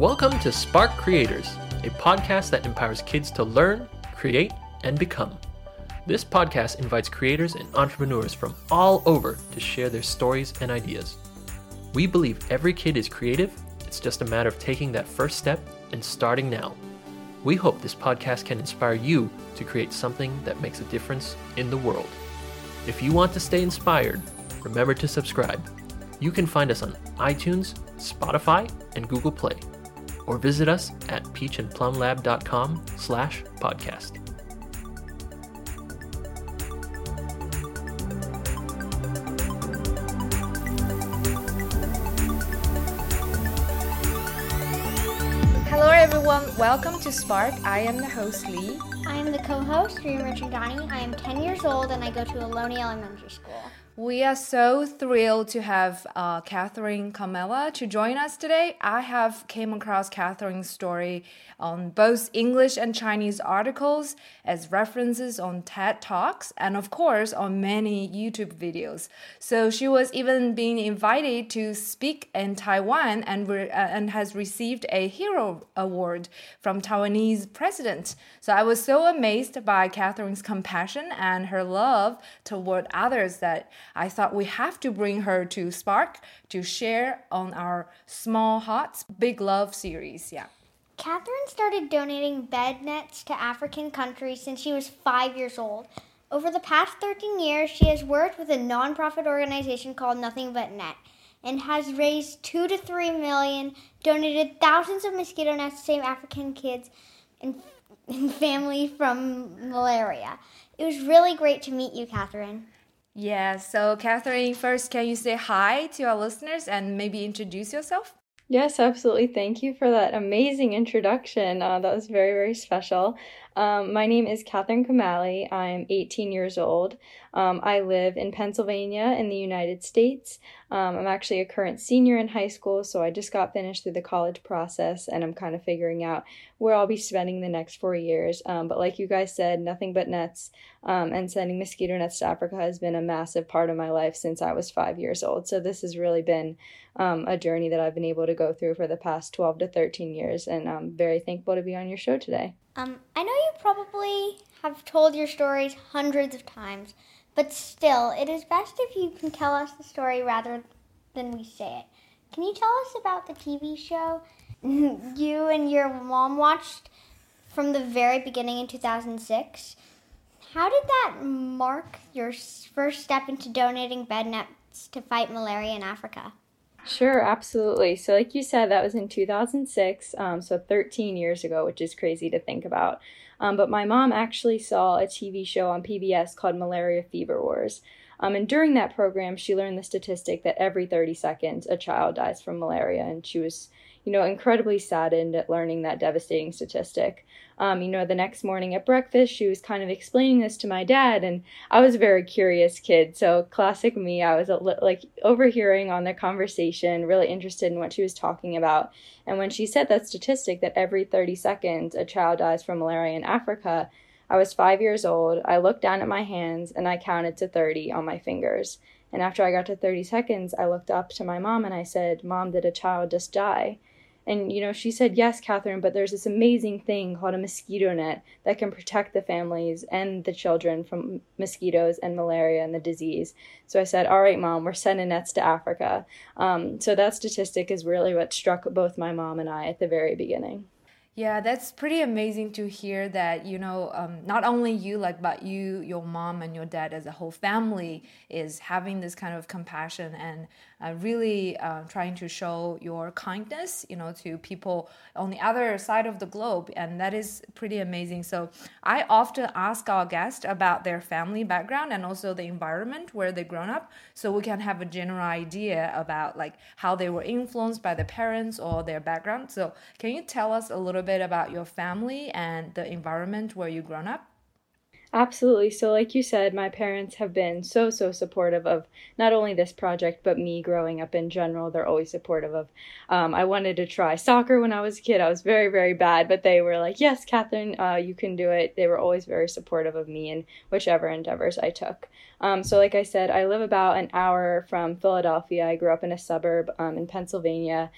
Welcome to Spark Creators, a podcast that empowers kids to learn, create, and become. This podcast invites creators and entrepreneurs from all over to share their stories and ideas. We believe every kid is creative, it's just a matter of taking that first step and starting now. We hope this podcast can inspire you to create something that makes a difference in the world. If you want to stay inspired, remember to subscribe. You can find us on iTunes, Spotify, and Google Play, or visit us at peachandplumlab.com slash podcast. Hello everyone, welcome to Spark. I am the host Lee. I am the co-host, Reem Richardani. I am 10 years old and I go to Ohlone Elementary School. We are so thrilled to have uh, Catherine Commale to join us today. I have came across Catherine's story on both English and Chinese articles as references on TED Talks and of course on many YouTube videos. So she was even being invited to speak in Taiwan and re- uh, and has received a hero award from Taiwanese president. So I was so amazed by Catherine's compassion and her love toward others that I thought we have to bring her to Spark to share on our Small Hearts Big Love series. Yeah. Catherine started donating bed nets to African countries since she was five years old. Over the past 13 years, she has worked with a nonprofit organization called Nothing But Net and has raised two to three million, donated thousands of mosquito nets to save African kids and, and family from malaria. It was really great to meet you, Catherine. Yeah, so Catherine, first, can you say hi to our listeners and maybe introduce yourself? Yes, absolutely. Thank you for that amazing introduction. Uh, that was very, very special. Um, my name is Catherine Commale. I'm 18 years old. Um, I live in Pennsylvania in the United States. Um, I'm actually a current senior in high school, so I just got finished through the college process and I'm kind of figuring out where I'll be spending the next four years. Um, but like you guys said, nothing but nets um, and sending mosquito nets to Africa has been a massive part of my life since I was five years old. So this has really been um, a journey that I've been able to go through for the past 12 to 13 years, and I'm very thankful to be on your show today. Um, I know you probably have told your stories hundreds of times, but still, it is best if you can tell us the story rather than we say it. Can you tell us about the TV show you and your mom watched from the very beginning in 2006? How did that mark your first step into donating bed nets to fight malaria in Africa? Sure, absolutely. So, like you said, that was in 2006, um, so 13 years ago, which is crazy to think about. Um, but my mom actually saw a TV show on PBS called Malaria Fever Wars. Um, and during that program, she learned the statistic that every 30 seconds a child dies from malaria. And she was, you know, incredibly saddened at learning that devastating statistic. Um, you know, the next morning at breakfast, she was kind of explaining this to my dad, and I was a very curious kid. So, classic me, I was like overhearing on the conversation, really interested in what she was talking about. And when she said that statistic that every 30 seconds a child dies from malaria in Africa, I was five years old. I looked down at my hands and I counted to 30 on my fingers. And after I got to 30 seconds, I looked up to my mom and I said, Mom, did a child just die? And, you know, she said, Yes, Catherine, but there's this amazing thing called a mosquito net that can protect the families and the children from mosquitoes and malaria and the disease. So I said, All right, mom, we're sending nets to Africa. Um, so that statistic is really what struck both my mom and I at the very beginning. Yeah, that's pretty amazing to hear that, you know, um, not only you, like, but you, your mom, and your dad as a whole family is having this kind of compassion and uh, really uh, trying to show your kindness, you know, to people on the other side of the globe. And that is pretty amazing. So I often ask our guests about their family background and also the environment where they've grown up so we can have a general idea about like how they were influenced by their parents or their background. So can you tell us a little bit about your family and the environment where you grown up? Absolutely. So, like you said, my parents have been so, so supportive of not only this project, but me growing up in general. They're always supportive of. Um, I wanted to try soccer when I was a kid. I was very, very bad, but they were like, yes, Catherine, uh, you can do it. They were always very supportive of me in whichever endeavors I took. Um, so, like I said, I live about an hour from Philadelphia. I grew up in a suburb um, in Pennsylvania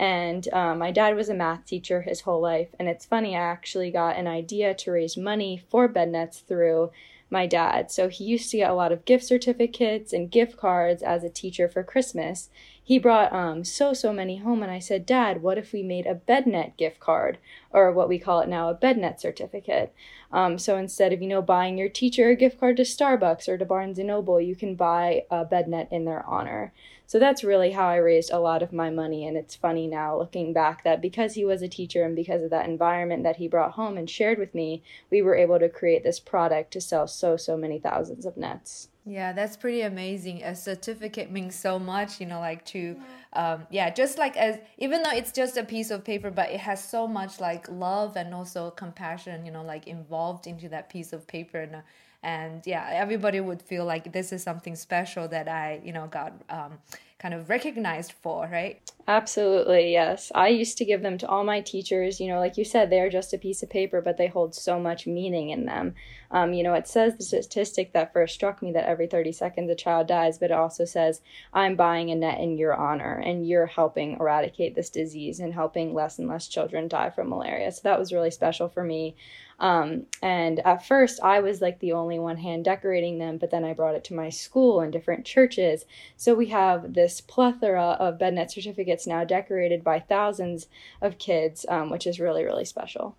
And um, my dad was a math teacher his whole life. And it's funny, I actually got an idea to raise money for bed nets through my dad. So he used to get a lot of gift certificates and gift cards as a teacher for Christmas. He brought um, so, so many home, and I said, Dad, what if we made a BedNet gift card, or what we call it now, a BedNet certificate? Um, so instead of, you know, buying your teacher a gift card to Starbucks or to Barnes & Noble, you can buy a BedNet in their honor. So that's really how I raised a lot of my money. And it's funny now looking back that because he was a teacher and because of that environment that he brought home and shared with me, we were able to create this product to sell so, so many thousands of nets. Yeah, that's pretty amazing. A certificate means so much, you know, like to, um, yeah, just like as, even though it's just a piece of paper, but it has so much like love and also compassion, you know, like involved into that piece of paper. And, and yeah everybody would feel like this is something special that i you know got um, kind of recognized for right? Absolutely yes. I used to give them to all my teachers. You know like you said they're just a piece of paper but they hold so much meaning in them. Um, you know it says the statistic that first struck me that every 30 seconds a child dies but it also says i'm buying a net in your honor and you're helping eradicate this disease and helping less and less children die from malaria. So that was really special for me um, and at first, I was like the only one hand decorating them, but then I brought it to my school and different churches. So we have this plethora of BedNet certificates now decorated by thousands of kids, um, which is really, really special.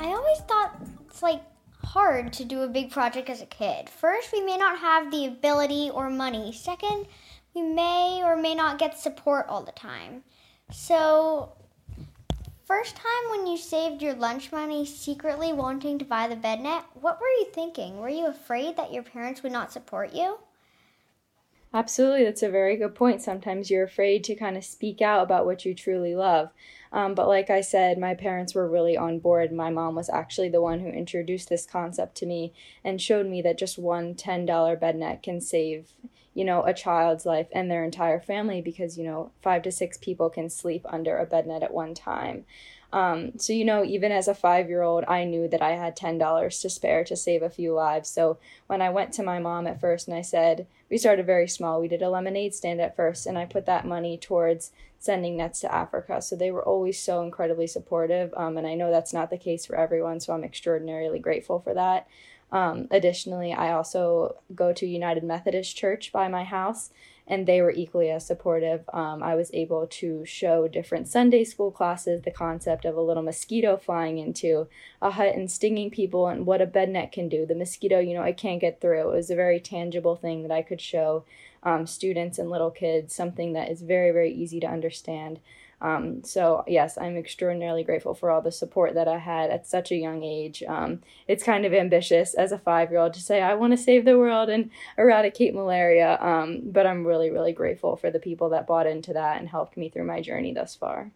I always thought it's like hard to do a big project as a kid. First, we may not have the ability or money. Second, we may or may not get support all the time. So, first time when you saved your lunch money secretly wanting to buy the bed net, what were you thinking? Were you afraid that your parents would not support you? Absolutely, that's a very good point. Sometimes you're afraid to kind of speak out about what you truly love. Um, but like I said, my parents were really on board. My mom was actually the one who introduced this concept to me and showed me that just one $10 bed net can save you know, a child's life and their entire family because, you know, five to six people can sleep under a bed net at one time. Um, so, you know, even as a five year old, I knew that I had $10 to spare to save a few lives. So when I went to my mom at first and I said, we started very small, we did a lemonade stand at first, and I put that money towards sending nets to Africa. So they were always so incredibly supportive. Um, and I know that's not the case for everyone, so I'm extraordinarily grateful for that. Um, additionally, I also go to United Methodist Church by my house, and they were equally as supportive. Um, I was able to show different Sunday school classes the concept of a little mosquito flying into a hut and stinging people and what a bed net can do. The mosquito, you know, it can't get through. It was a very tangible thing that I could show um, students and little kids, something that is very, very easy to understand. Um, so yes, I'm extraordinarily grateful for all the support that I had at such a young age. Um, it's kind of ambitious as a five year old to say I want to save the world and eradicate malaria, um, but I'm really really grateful for the people that bought into that and helped me through my journey thus far.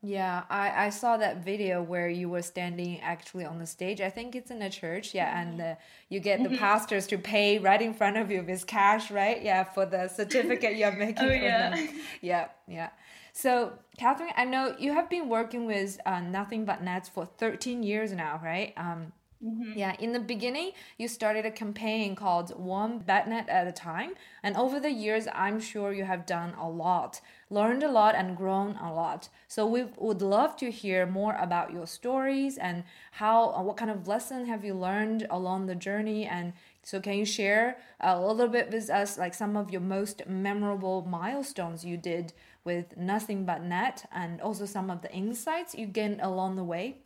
Yeah, I, I saw that video where you were standing actually on the stage. I think it's in a church. Yeah, and uh, you get the mm-hmm. pastors to pay right in front of you with cash, right? Yeah, for the certificate you're making oh, for yeah. them. Yeah, yeah. So, Catherine, I know you have been working with uh, Nothing But Nets for 13 years now, right? Um, Mm-hmm. Yeah, in the beginning, you started a campaign called One Bednet at a Time. And over the years, I'm sure you have done a lot, learned a lot, and grown a lot. So we would love to hear more about your stories and how, uh, what kind of lesson have you learned along the journey. And so, can you share a little bit with us, like some of your most memorable milestones you did with Nothing But Net and also some of the insights you gain along the way?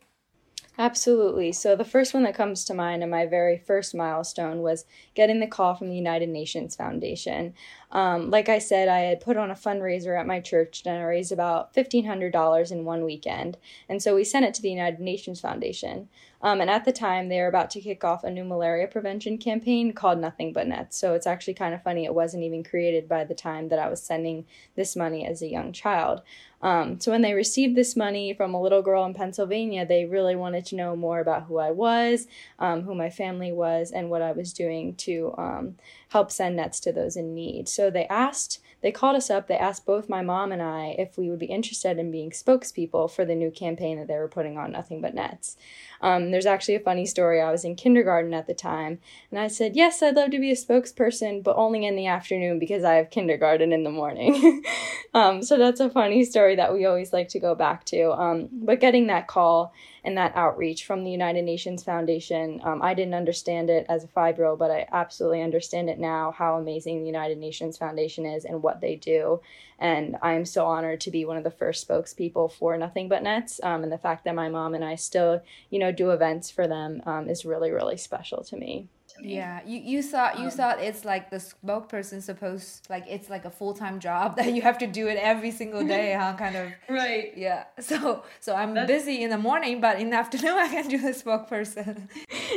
Absolutely. So, the first one that comes to mind and my very first milestone was getting the call from the United Nations Foundation. Um, like I said, I had put on a fundraiser at my church and I raised about $1,500 in one weekend. And so we sent it to the United Nations Foundation. Um, and at the time, they were about to kick off a new malaria prevention campaign called Nothing But Nets. So it's actually kind of funny. It wasn't even created by the time that I was sending this money as a young child. Um, so when they received this money from a little girl in Pennsylvania, they really wanted to know more about who I was, um, who my family was, and what I was doing to um, help send nets to those in need. So they asked they called us up. They asked both my mom and I if we would be interested in being spokespeople for the new campaign that they were putting on Nothing But Nets. Um, there's actually a funny story. I was in kindergarten at the time, and I said, Yes, I'd love to be a spokesperson, but only in the afternoon because I have kindergarten in the morning. um, so that's a funny story that we always like to go back to. Um, but getting that call and that outreach from the United Nations Foundation, um, I didn't understand it as a five year old, but I absolutely understand it now how amazing the United Nations Foundation is and what they do. And I'm so honored to be one of the first spokespeople for Nothing But Nets. Um, and the fact that my mom and I still, you know, do events for them um, is really, really special to me me. Yeah, you, you thought you um, thought it's like the spokesperson supposed like it's like a full time job that you have to do it every single day, huh? Kind of. Right. Yeah. So so I'm That's... busy in the morning, but in the afternoon I can do the spokesperson.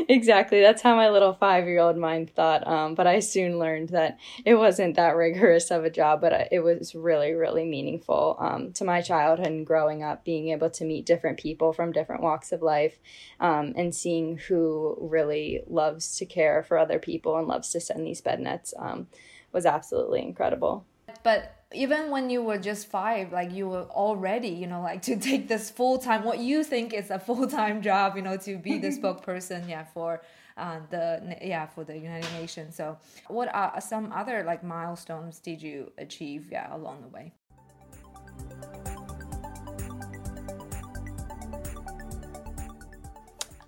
exactly. That's how my little five year old mind thought. Um, but I soon learned that it wasn't that rigorous of a job, but it was really really meaningful um, to my childhood and growing up, being able to meet different people from different walks of life, um, and seeing who really loves to care care for other people and loves to send these bed nets um, was absolutely incredible. But even when you were just five, like you were already, you know, like to take this full time, what you think is a full time job, you know, to be the spokesperson, yeah, for uh, the yeah for the United Nations. So, what are some other like milestones did you achieve, yeah, along the way?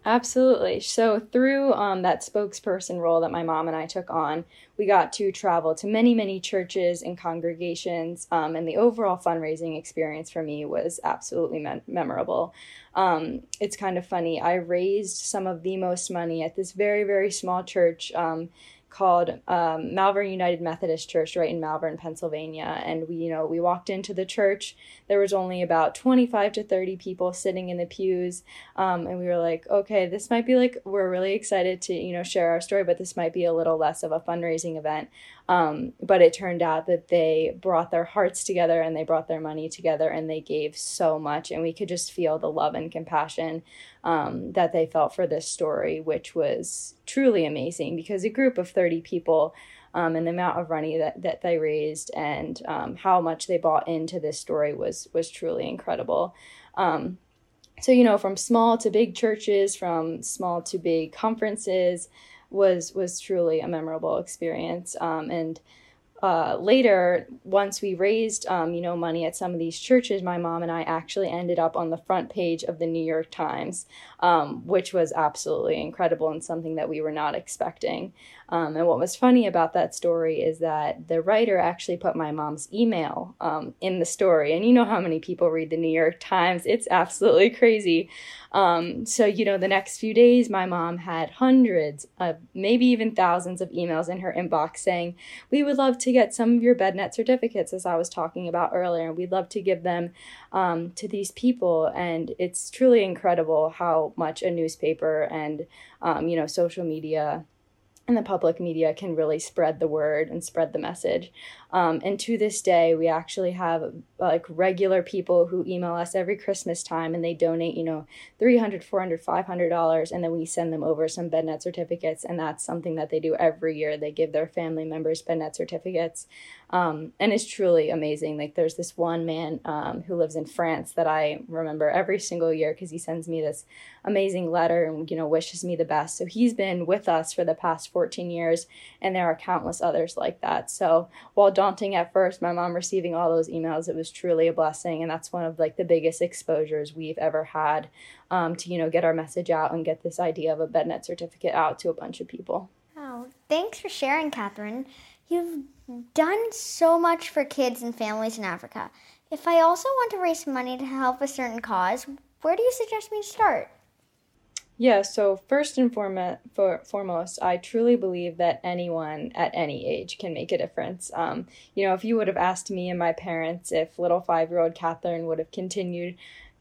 Absolutely. So, through um, that spokesperson role that my mom and I took on, we got to travel to many, many churches and congregations, um, and the overall fundraising experience for me was absolutely me- memorable. Um, it's kind of funny. I raised some of the most money at this very, very small church um, called um, Malvern United Methodist Church right in Malvern, Pennsylvania. And we, you know, we walked into the church. There was only about 25 to 30 people sitting in the pews. Um, and we were like, okay, this might be like, we're really excited to, you know, share our story, but this might be a little less of a fundraising event. Um, but it turned out that they brought their hearts together and they brought their money together and they gave so much. And we could just feel the love and compassion um, that they felt for this story, which was truly amazing because a group of 30 people. Um, and the amount of money that, that they raised and um, how much they bought into this story was was truly incredible. Um, so you know, from small to big churches, from small to big conferences, was was truly a memorable experience. Um, and uh, later, once we raised, um, you know, money at some of these churches, my mom and I actually ended up on the front page of the New York Times, um, which was absolutely incredible and something that we were not expecting. Um, and what was funny about that story is that the writer actually put my mom's email um, in the story. And you know how many people read the New York Times? It's absolutely crazy. Um, so, you know, the next few days, my mom had hundreds of, maybe even thousands of emails in her inbox saying, We would love to get some of your BedNet certificates, as I was talking about earlier, and we'd love to give them um, to these people. And it's truly incredible how much a newspaper and, um, you know, social media and the public media can really spread the word and spread the message. Um, and to this day, we actually have like regular people who email us every Christmas time and they donate, you know, 300, 400, 500 dollars, and then we send them over some BedNet certificates. And that's something that they do every year. They give their family members BedNet certificates. Um, and it's truly amazing. Like there's this one man um, who lives in France that I remember every single year because he sends me this amazing letter and you know wishes me the best. So he's been with us for the past 14 years, and there are countless others like that. So while daunting at first, my mom receiving all those emails, it was truly a blessing, and that's one of like the biggest exposures we've ever had um, to you know get our message out and get this idea of a BedNet certificate out to a bunch of people. Oh, thanks for sharing, Catherine. You've done so much for kids and families in Africa. If I also want to raise money to help a certain cause, where do you suggest me to start? Yeah, so first and foremost, for, foremost, I truly believe that anyone at any age can make a difference. Um, you know, if you would have asked me and my parents if little five year old Catherine would have continued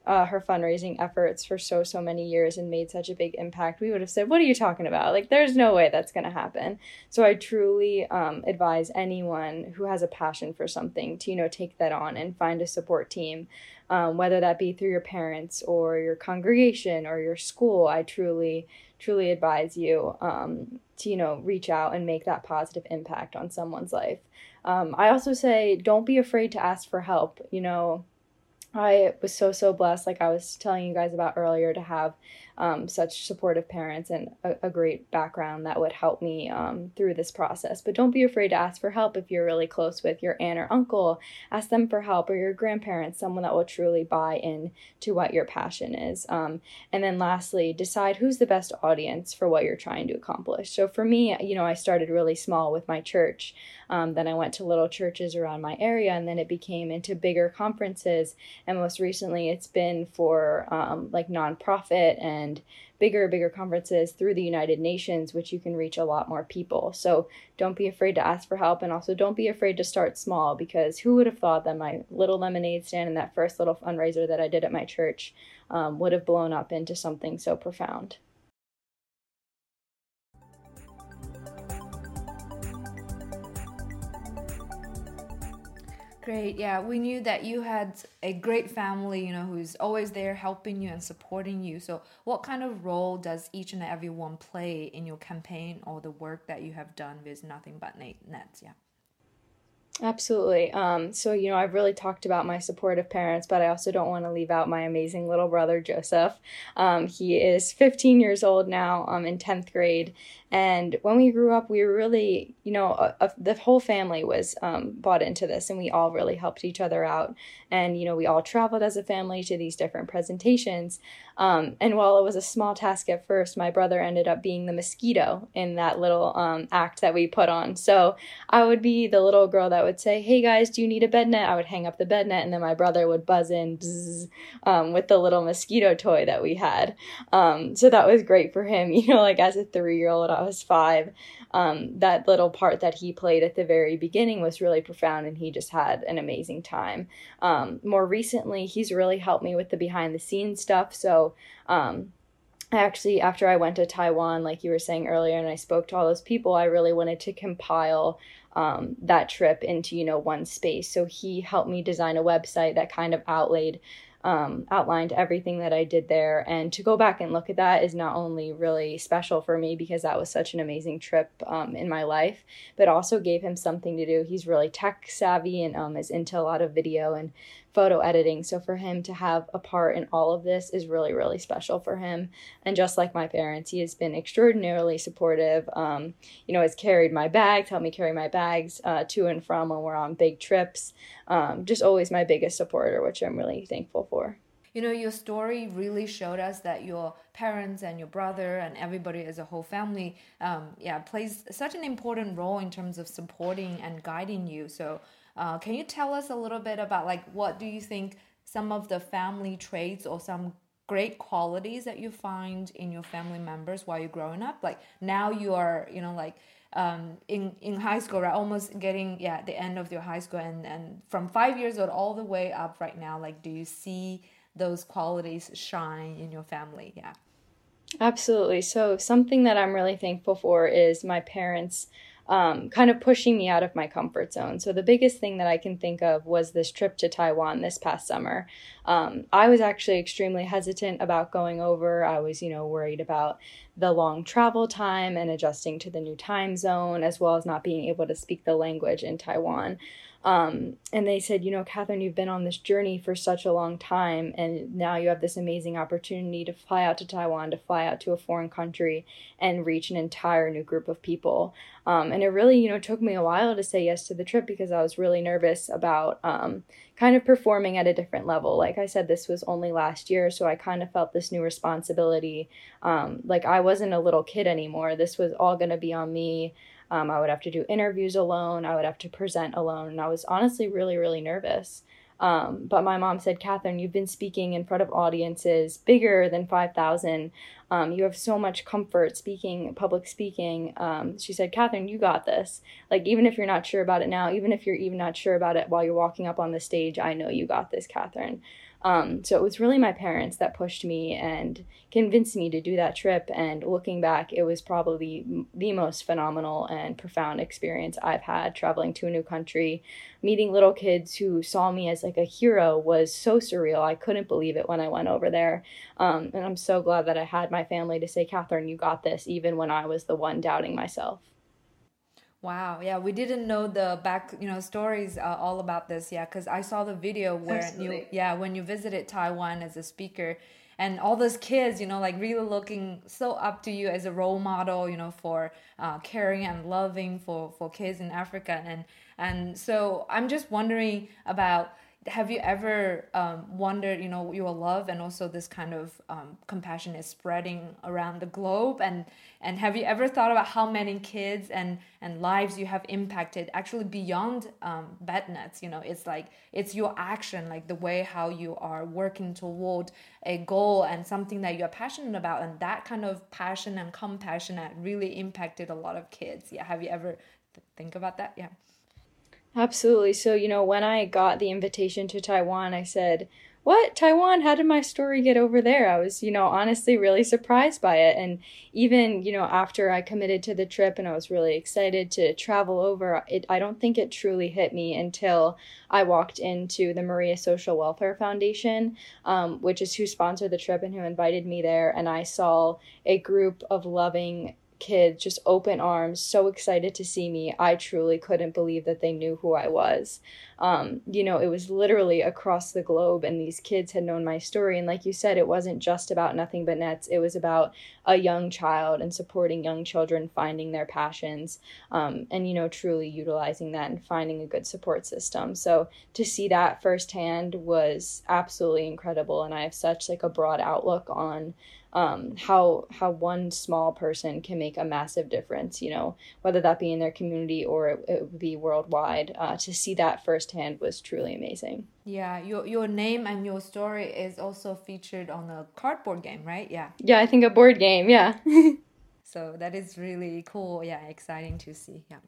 uh, her fundraising efforts for so so many years and made such a big impact we would have said what are you talking about like there's no way that's going to happen so i truly um, advise anyone who has a passion for something to you know take that on and find a support team um, whether that be through your parents or your congregation or your school i truly truly advise you um, to, you know, reach out and make that positive impact on someone's life. Um, I also say don't be afraid to ask for help. You know, I was so, so blessed, like I was telling you guys about earlier, to have um, such supportive parents and a, a, great background that would help me um, through this process. But don't be afraid to ask for help if you're really close with your aunt or uncle. Ask them for help or your grandparents, someone that will truly buy in to what your passion is. Um, and then lastly, decide who's the best audience for what you're trying to accomplish. So for me, you know, I started really small with my church. Um, then I went to little churches around my area, and then it became into bigger conferences. And most recently, it's been for um, like nonprofit and bigger, bigger conferences through the United Nations, which you can reach a lot more people. So don't be afraid to ask for help, and also don't be afraid to start small because who would have thought that my little lemonade stand and that first little fundraiser that I did at my church um, would have blown up into something so profound? Great. Yeah, we knew that you had a great family, you know, who's always there helping you and supporting you. So, what kind of role does each and every one play in your campaign or the work that you have done with Nothing But Nets? Yeah. Absolutely. Um, so, you know, I've really talked about my supportive parents, but I also don't want to leave out my amazing little brother, Joseph. Um, he is 15 years old now, um, in 10th grade, and when we grew up, we were really, you know, a, a, the whole family was um, bought into this and we all really helped each other out. And, you know, we all traveled as a family to these different presentations. Um, and while it was a small task at first, my brother ended up being the mosquito in that little um, act that we put on. So I would be the little girl that would say, Hey guys, do you need a bed net? I would hang up the bed net and then my brother would buzz in bzz, um, with the little mosquito toy that we had. Um, so that was great for him, you know, like as a three year old I was five, um, that little part that he played at the very beginning was really profound, and he just had an amazing time. Um, more recently, he's really helped me with the behind the scenes stuff. So, um, I actually, after I went to Taiwan, like you were saying earlier, and I spoke to all those people, I really wanted to compile um, that trip into you know one space. So he helped me design a website that kind of outlaid um, outlined everything that I did there. And to go back and look at that is not only really special for me because that was such an amazing trip um, in my life, but also gave him something to do. He's really tech savvy and um, is into a lot of video and photo editing. So for him to have a part in all of this is really, really special for him. And just like my parents, he has been extraordinarily supportive. Um, you know, has carried my bags, helped me carry my bags uh, to and from when we're on big trips. Um, just always my biggest supporter, which I'm really thankful for. You know, your story really showed us that your parents and your brother and everybody as a whole family, um, yeah, plays such an important role in terms of supporting and guiding you. So uh, can you tell us a little bit about like what do you think some of the family traits or some great qualities that you find in your family members while you're growing up? Like now you are, you know, like um, in in high school, right? Almost getting yeah the end of your high school, and and from five years old all the way up right now. Like, do you see those qualities shine in your family? Yeah. Absolutely. So something that I'm really thankful for is my parents um, kind of pushing me out of my comfort zone. So, the biggest thing that I can think of was this trip to Taiwan this past summer. Um, I was actually extremely hesitant about going over. I was, you know, worried about the long travel time and adjusting to the new time zone, as well as not being able to speak the language in Taiwan. Um, and they said, you know, Catherine, you've been on this journey for such a long time, and now you have this amazing opportunity to fly out to Taiwan, to fly out to a foreign country, and reach an entire new group of people. Um, and it really, you know, took me a while to say yes to the trip because I was really nervous about um, kind of performing at a different level. Like I said, this was only last year, so I kind of felt this new responsibility. Um, like I wasn't a little kid anymore. This was all going to be on me. Um, I would have to do interviews alone. I would have to present alone. And I was honestly really, really nervous. Um, but my mom said, Catherine, you've been speaking in front of audiences bigger than 5,000. Um, you have so much comfort speaking, public speaking. Um, she said, Catherine, you got this. Like, even if you're not sure about it now, even if you're even not sure about it while you're walking up on the stage, I know you got this, Catherine. Um, so it was really my parents that pushed me and convinced me to do that trip. And looking back, it was probably the most phenomenal and profound experience I've had traveling to a new country. Meeting little kids who saw me as like a hero was so surreal. I couldn't believe it when I went over there. Um, and I'm so glad that I had my family to say, Catherine, you got this, even when I was the one doubting myself. Wow, yeah, we didn't know the back, you know, stories uh, all about this, yeah, because I saw the video where Absolutely. you, yeah, when you visited Taiwan as a speaker, and all those kids, you know, like really looking so up to you as a role model, you know, for uh, caring and loving for for kids in Africa, and and so I'm just wondering about have you ever um, wondered you know your love and also this kind of um, compassion is spreading around the globe? And and have you ever thought about how many kids and and lives you have impacted actually beyond um, bed nets? You know it's like it's your action like the way how you are working toward a goal and something that you're passionate about. And that kind of passion and compassion that really impacted a lot of kids. Yeah have you ever th- think about that? Yeah Absolutely. So, you know, when I got the invitation to Taiwan, I said, What? Taiwan? How did my story get over there? I was, you know, honestly really surprised by it. And even, you know, after I committed to the trip and I was really excited to travel over, it, I don't think it truly hit me until I walked into the Maria Social Welfare Foundation, um, which is who sponsored the trip and who invited me there. And I saw a group of loving, kids, just open arms, so excited to see me. I truly couldn't believe that they knew who I was. Um, you know, it was literally across the globe, and these kids had known my story. And like you said, it wasn't just about nothing but nets, it was about a young child and supporting young children finding their passions um, and, you know, truly utilizing that and finding a good support system. So to see that firsthand was absolutely incredible. And I have such like a broad outlook on um, how how one small person can make a massive difference. You know, whether that be in their community or it, it would be worldwide. Uh, to see that firsthand was truly amazing. Yeah, your your name and your story is also featured on a cardboard game, right? Yeah. Yeah, I think a board game. Yeah. so that is really cool. Yeah, exciting to see. Yeah.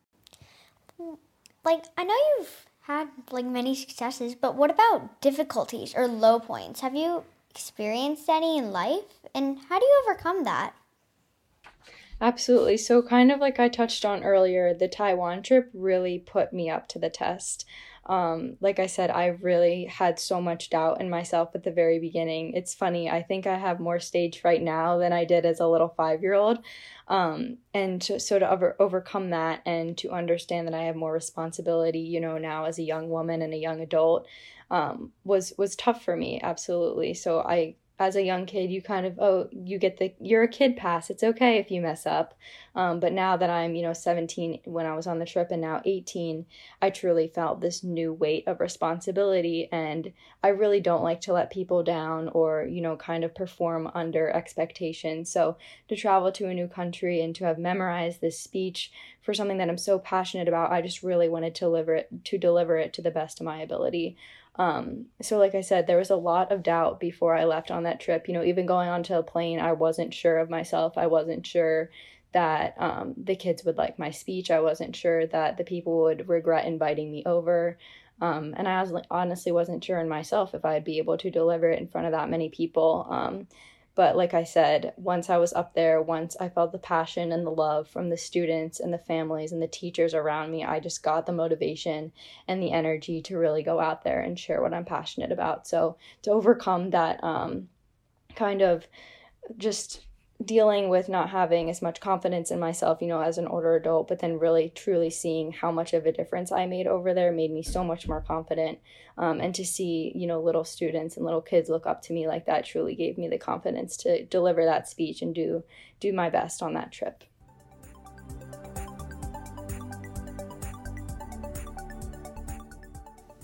Like I know you've had like many successes, but what about difficulties or low points? Have you experienced any in life? And how do you overcome that? Absolutely. So, kind of like I touched on earlier, the Taiwan trip really put me up to the test. Um, like I said, I really had so much doubt in myself at the very beginning. It's funny, I think I have more stage fright now than I did as a little five year old. Um, and to, so to over, overcome that and to understand that I have more responsibility, you know, now as a young woman and a young adult, um, was was tough for me absolutely so i as a young kid you kind of oh you get the you're a kid pass. It's okay if you mess up. Um, but now that i'm you know 17 when i was on the trip and now 18 i truly felt this new weight of responsibility. And i really don't like to let people down or you know kind of perform under expectations. So to travel to a new country and to have memorized this speech for something that i'm so passionate about i just really wanted to deliver it to deliver it to the best of my ability um, so, like I said, there was a lot of doubt before I left on that trip. You know, even going onto a plane, I wasn't sure of myself. I wasn't sure that um, the kids would like my speech. I wasn't sure that the people would regret inviting me over. Um, and I was, honestly wasn't sure in myself if I'd be able to deliver it in front of that many people. But like I said, once I was up there, once I felt the passion and the love from the students and the families and the teachers around me, I just got the motivation and the energy to really go out there and share what I'm passionate about. So to overcome that um, kind of just dealing with not having as much confidence in myself, you know, as an older adult, but then really truly seeing how much of a difference I made over there made me so much more confident. Um, and to see, you know, little students and little kids look up to me like that truly gave me the confidence to deliver that speech and do do my best on that trip.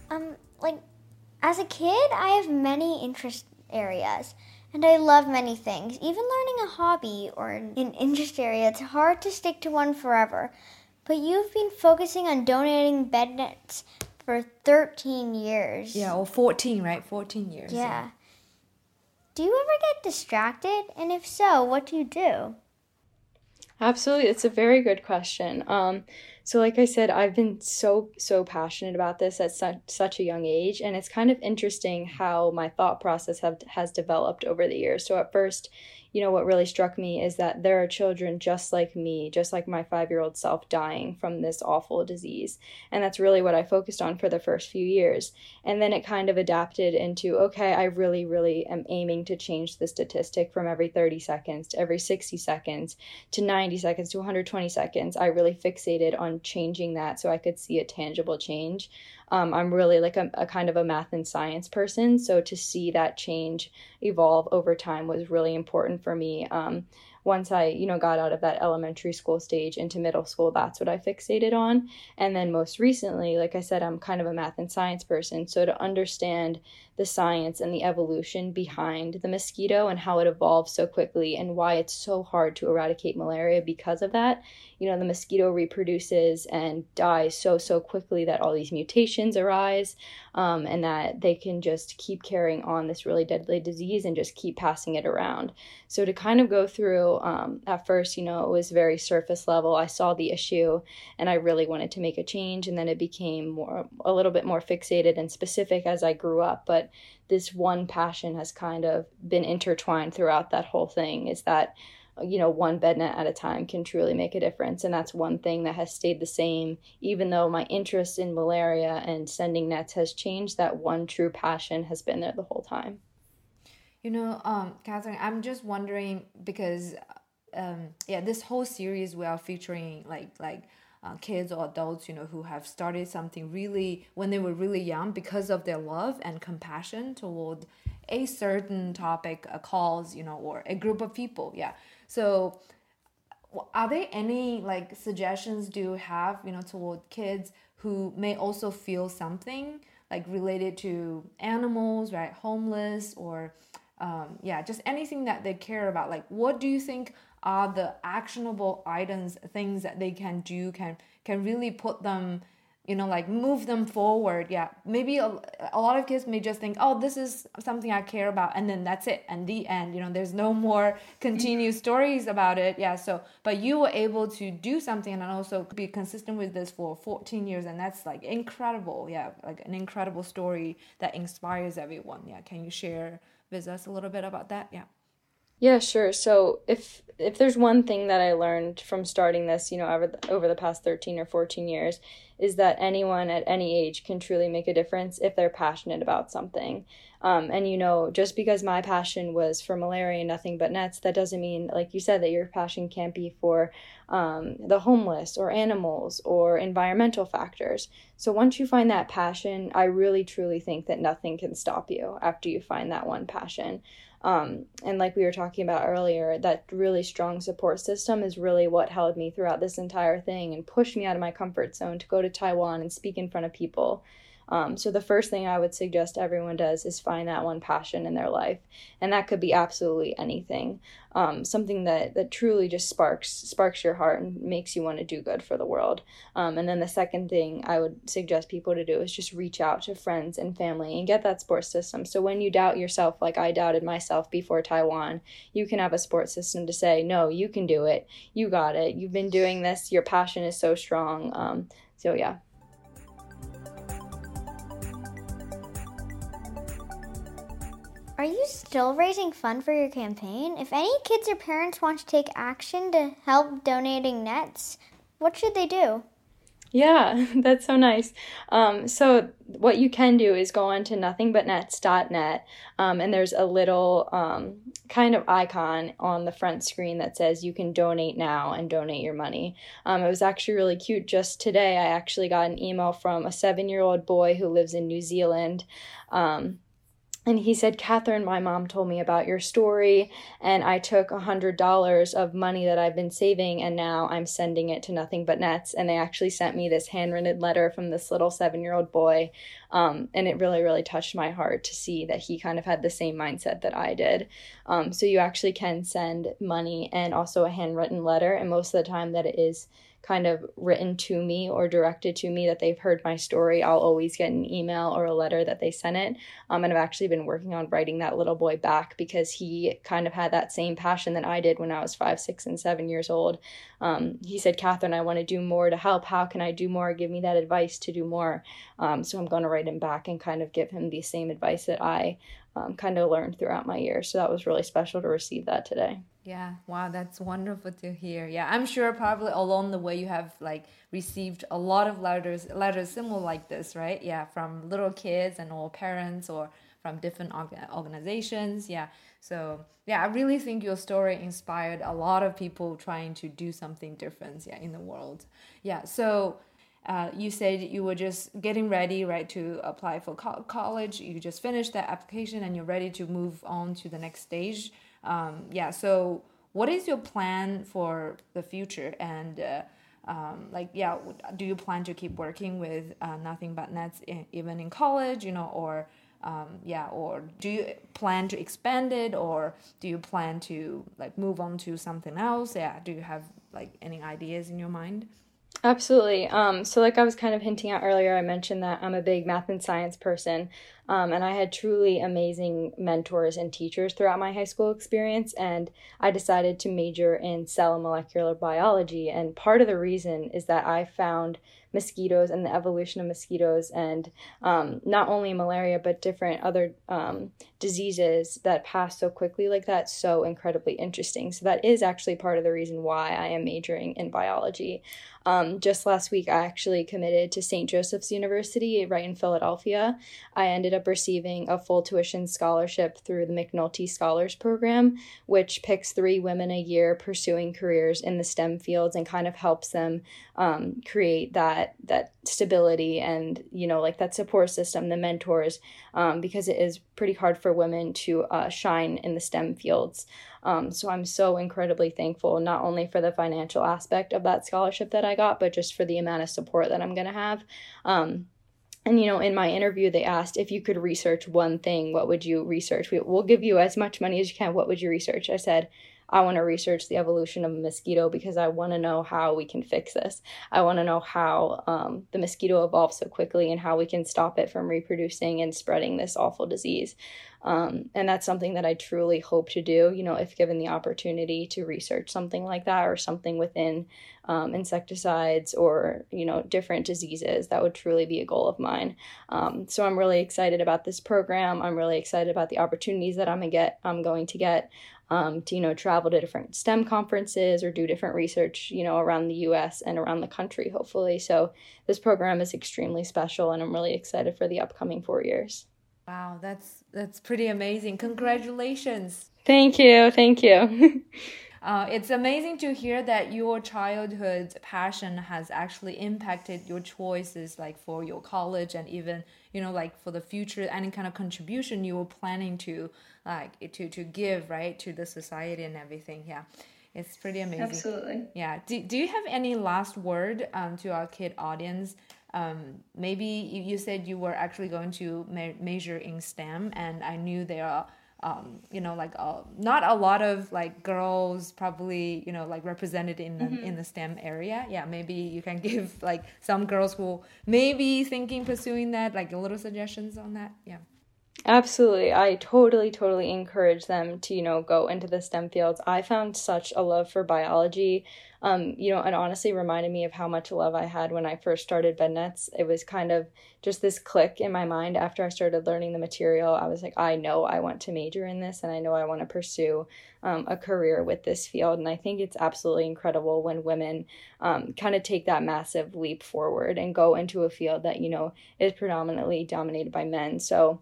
Um, like as a kid, I have many interest areas and I love many things. Even learning a hobby or an interest area, it's hard to stick to one forever. But you've been focusing on donating bed nets for 13 years. Yeah, or 14, right? 14 years. Yeah. yeah. Do you ever get distracted? And if so, what do you do? Absolutely. It's a very good question. Um, so, like I said, I've been so, so passionate about this at such, such a young age. And it's kind of interesting how my thought process have, has developed over the years. So, at first, you know, what really struck me is that there are children just like me, just like my five year old self, dying from this awful disease. And that's really what I focused on for the first few years. And then it kind of adapted into okay, I really, really am aiming to change the statistic from every 30 seconds to every 60 seconds to 90 seconds to 120 seconds. I really fixated on changing that so I could see a tangible change um, I'm really like a, a, kind of a math and science person. So to see that change evolve over time was really important for me. Um, once I, you know, got out of that elementary school stage into middle school, that's what I fixated on. And then most recently, like I said, I'm kind of a math and science person. So to understand the science and the evolution behind the mosquito and how it evolved so quickly and why it's so hard to eradicate malaria because of that. You know, the mosquito reproduces and dies so, so quickly that all these mutations arise um, and that they can just keep carrying on this really deadly disease and just keep passing it around. So, to kind of go through, um, at first, you know, it was very surface level. I saw the issue and I really wanted to make a change, and then it became more, a little bit more fixated and specific as I grew up. But this one passion has kind of been intertwined throughout that whole thing is that you know one bed net at a time can truly make a difference. And that's one thing that has stayed the same even though my interest in malaria and sending nets has changed that one true passion has been there the whole time. You know um catherine i'm just wondering because um yeah this whole series we are featuring like like uh, kids or adults, you know, who have started something really when they were really young because of their love and compassion toward a certain topic, a cause, you know, or a group of people. Yeah. So, are there any like suggestions do you have, you know, toward kids who may also feel something like related to animals, right? Homeless or um, yeah, just anything that they care about. Like, what do you think are the actionable items, things that they can do, can can really put them, you know, like move them forward. Yeah, maybe a, a lot of kids may just think, oh, this is something I care about, and then that's it, and the end. You know, there's no more continued stories about it. Yeah, so but you were able to do something and also be consistent with this for 14 years, and that's like incredible. Yeah, like an incredible story that inspires everyone. Yeah, can you share with us a little bit about that? Yeah. Yeah, sure. So if if there's one thing that I learned from starting this, you know, over the, over the past 13 or 14 years, is that anyone at any age can truly make a difference if they're passionate about something. Um, and you know, just because my passion was for malaria and nothing but nets, that doesn't mean, like you said, that your passion can't be for um, the homeless or animals or environmental factors. So once you find that passion, I really truly think that nothing can stop you after you find that one passion. Um, and like we were talking about earlier, that really strong support system is really what held me throughout this entire thing and pushed me out of my comfort zone to go to Taiwan and speak in front of people. Um, so the first thing I would suggest everyone does is find that one passion in their life, and that could be absolutely anything, um, something that that truly just sparks sparks your heart and makes you want to do good for the world. Um, and then the second thing I would suggest people to do is just reach out to friends and family and get that support system. So when you doubt yourself, like I doubted myself before Taiwan, you can have a support system to say, no, you can do it, you got it, you've been doing this, your passion is so strong. Um, so yeah. Are you still raising funds for your campaign? If any kids or parents want to take action to help donating nets, what should they do? Yeah, that's so nice. Um, so what you can do is go on to nothingbutnets.net, um, and there's a little um, kind of icon on the front screen that says you can donate now and donate your money. Um, it was actually really cute. Just today, I actually got an email from a seven-year-old boy who lives in New Zealand. Um, and he said, Catherine, my mom told me about your story, and I took a hundred dollars of money that I've been saving, and now I'm sending it to Nothing But Nets. And they actually sent me this handwritten letter from this little seven year old boy Um, and it really, really touched my heart to see that he kind of had the same mindset that I did. Um, so you actually can send money and also a handwritten letter. And most of the time, that it is kind of written to me or directed to me that they've heard my story, I'll always get an email or a letter that they sent it. Um, and I've actually been working on writing that little boy back because he kind of had that same passion that I did when I was five, six, and seven years old. Um, he said, Catherine, I want to do more to help. How can I do more? Give me that advice to do more. Um, so I'm going to write him back and kind of give him the same advice that I um, kind of learned throughout my years. So that was really special to receive that today. Yeah, wow, that's wonderful to hear. Yeah, I'm sure probably along the way you have like received a lot of letters, letters similar like this, right? Yeah, from little kids and all parents or from different organizations. Yeah, so yeah, I really think your story inspired a lot of people trying to do something different. Yeah, in the world. Yeah, so. Uh, you said you were just getting ready, right, to apply for co- college. You just finished that application and you're ready to move on to the next stage. Um, yeah so what is your plan for the future? And uh, um, like yeah do you plan to keep working with uh, nothing but nets in, even in college you know or um, yeah or do you plan to expand it or do you plan to like move on to something else? Yeah do you have like any ideas in your mind Absolutely. Um, so, like I was kind of hinting at earlier, I mentioned that I'm a big math and science person, um, and I had truly amazing mentors and teachers throughout my high school experience. And I decided to major in cell and molecular biology. And part of the reason is that I found mosquitoes and the evolution of mosquitoes and um, not only malaria but different other um, diseases that pass so quickly like that so incredibly interesting so that is actually part of the reason why i am majoring in biology um, just last week i actually committed to st joseph's university right in philadelphia. I ended up receiving a full tuition scholarship through the mcnulty scholars program which picks three women a year pursuing careers in the stem fields and kind of helps them um, create that that stability and you know like that support system the mentors um, because it is pretty hard for women to uh, shine in the stem fields. Um, so i'm so incredibly thankful not only for the financial aspect of that scholarship that i got but just for the amount of support that i'm going to have. Um, and you know in my interview they asked if you could research one thing what would you research? We, will give you as much money as you can. What would you research? I said I want to research the evolution of a mosquito because I want to know how we can fix this. I want to know how um, the mosquito evolved so quickly and how we can stop it from reproducing and spreading this awful disease. Um, and that's something that I truly hope to do, you know, if given the opportunity to research something like that or something within um, insecticides or, you know, different diseases. That would truly be a goal of mine. Um, so I'm really excited about this program. I'm really excited about the opportunities that I'm, get, I'm going to get um, to you know travel to different STEM conferences or do different research you know around the U.S. and around the country hopefully. So this program is extremely special, and I'm really excited for the upcoming four years. Wow, that's that's pretty amazing! Congratulations. Thank you, thank you. Uh, it's amazing to hear that your childhood passion has actually impacted your choices, like for your college and even you know like for the future, any kind of contribution you were planning to like to to give right to the society and everything. Yeah, it's pretty amazing. Absolutely. Yeah. Do Do you have any last word um, to our kid audience? Um, maybe you, you said you were actually going to ma- major in STEM, and I knew there are um, you know, like uh, not a lot of like girls probably, you know, like represented in the, mm-hmm. in the STEM area. Yeah, maybe you can give like some girls who maybe thinking pursuing that, like a little suggestions on that. Yeah. Absolutely. I totally, totally encourage them to, you know, go into the STEM fields. I found such a love for biology um, you know, it honestly reminded me of how much love I had when I first started BedNets. It was kind of just this click in my mind after I started learning the material. I was like, I know I want to major in this and I know I want to pursue um, a career with this field. And I think it's absolutely incredible when women um, kind of take that massive leap forward and go into a field that, you know, is predominantly dominated by men. So,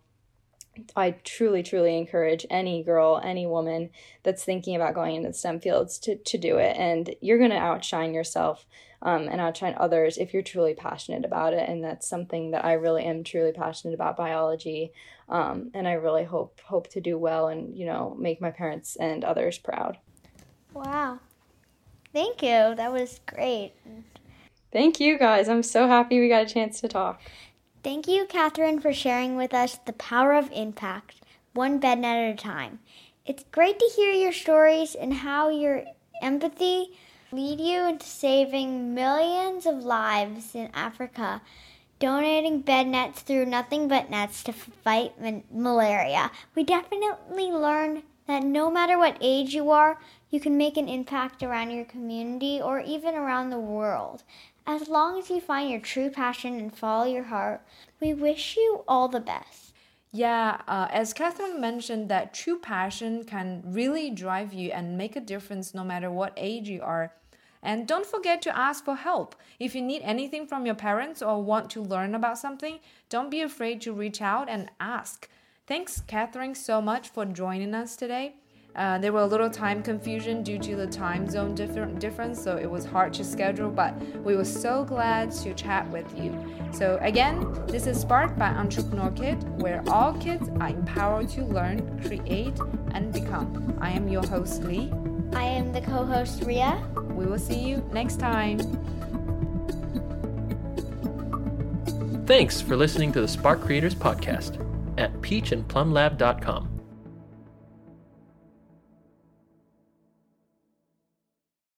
I truly, truly encourage any girl, any woman that's thinking about going into the STEM fields to, to do it. And you're going to outshine yourself um, and outshine others if you're truly passionate about it. And that's something that I really am truly passionate about biology. Um, and I really hope hope to do well and you know make my parents and others proud. Wow, thank you. That was great. Thank you guys. I'm so happy we got a chance to talk. Thank you, Katherine, for sharing with us the power of impact, one bed net at a time. It's great to hear your stories and how your empathy lead you into saving millions of lives in Africa, donating bed nets through Nothing But Nets to fight malaria. We definitely learned that no matter what age you are, you can make an impact around your community or even around the world. As long as you find your true passion and follow your heart, we wish you all the best. Yeah, uh, as Katherine mentioned, that true passion can really drive you and make a difference no matter what age you are. And don't forget to ask for help. If you need anything from your parents or want to learn about something, don't be afraid to reach out and ask. Thanks, Katherine, so much for joining us today. Uh, there were a little time confusion due to the time zone different difference, so it was hard to schedule. But we were so glad to chat with you. So again, this is Spark by Entrepreneur Kid, where all kids are empowered to learn, create, and become. I am your host Lee. I am the co-host Ria. We will see you next time. Thanks for listening to the Spark Creators Podcast at peachandplumlab.com.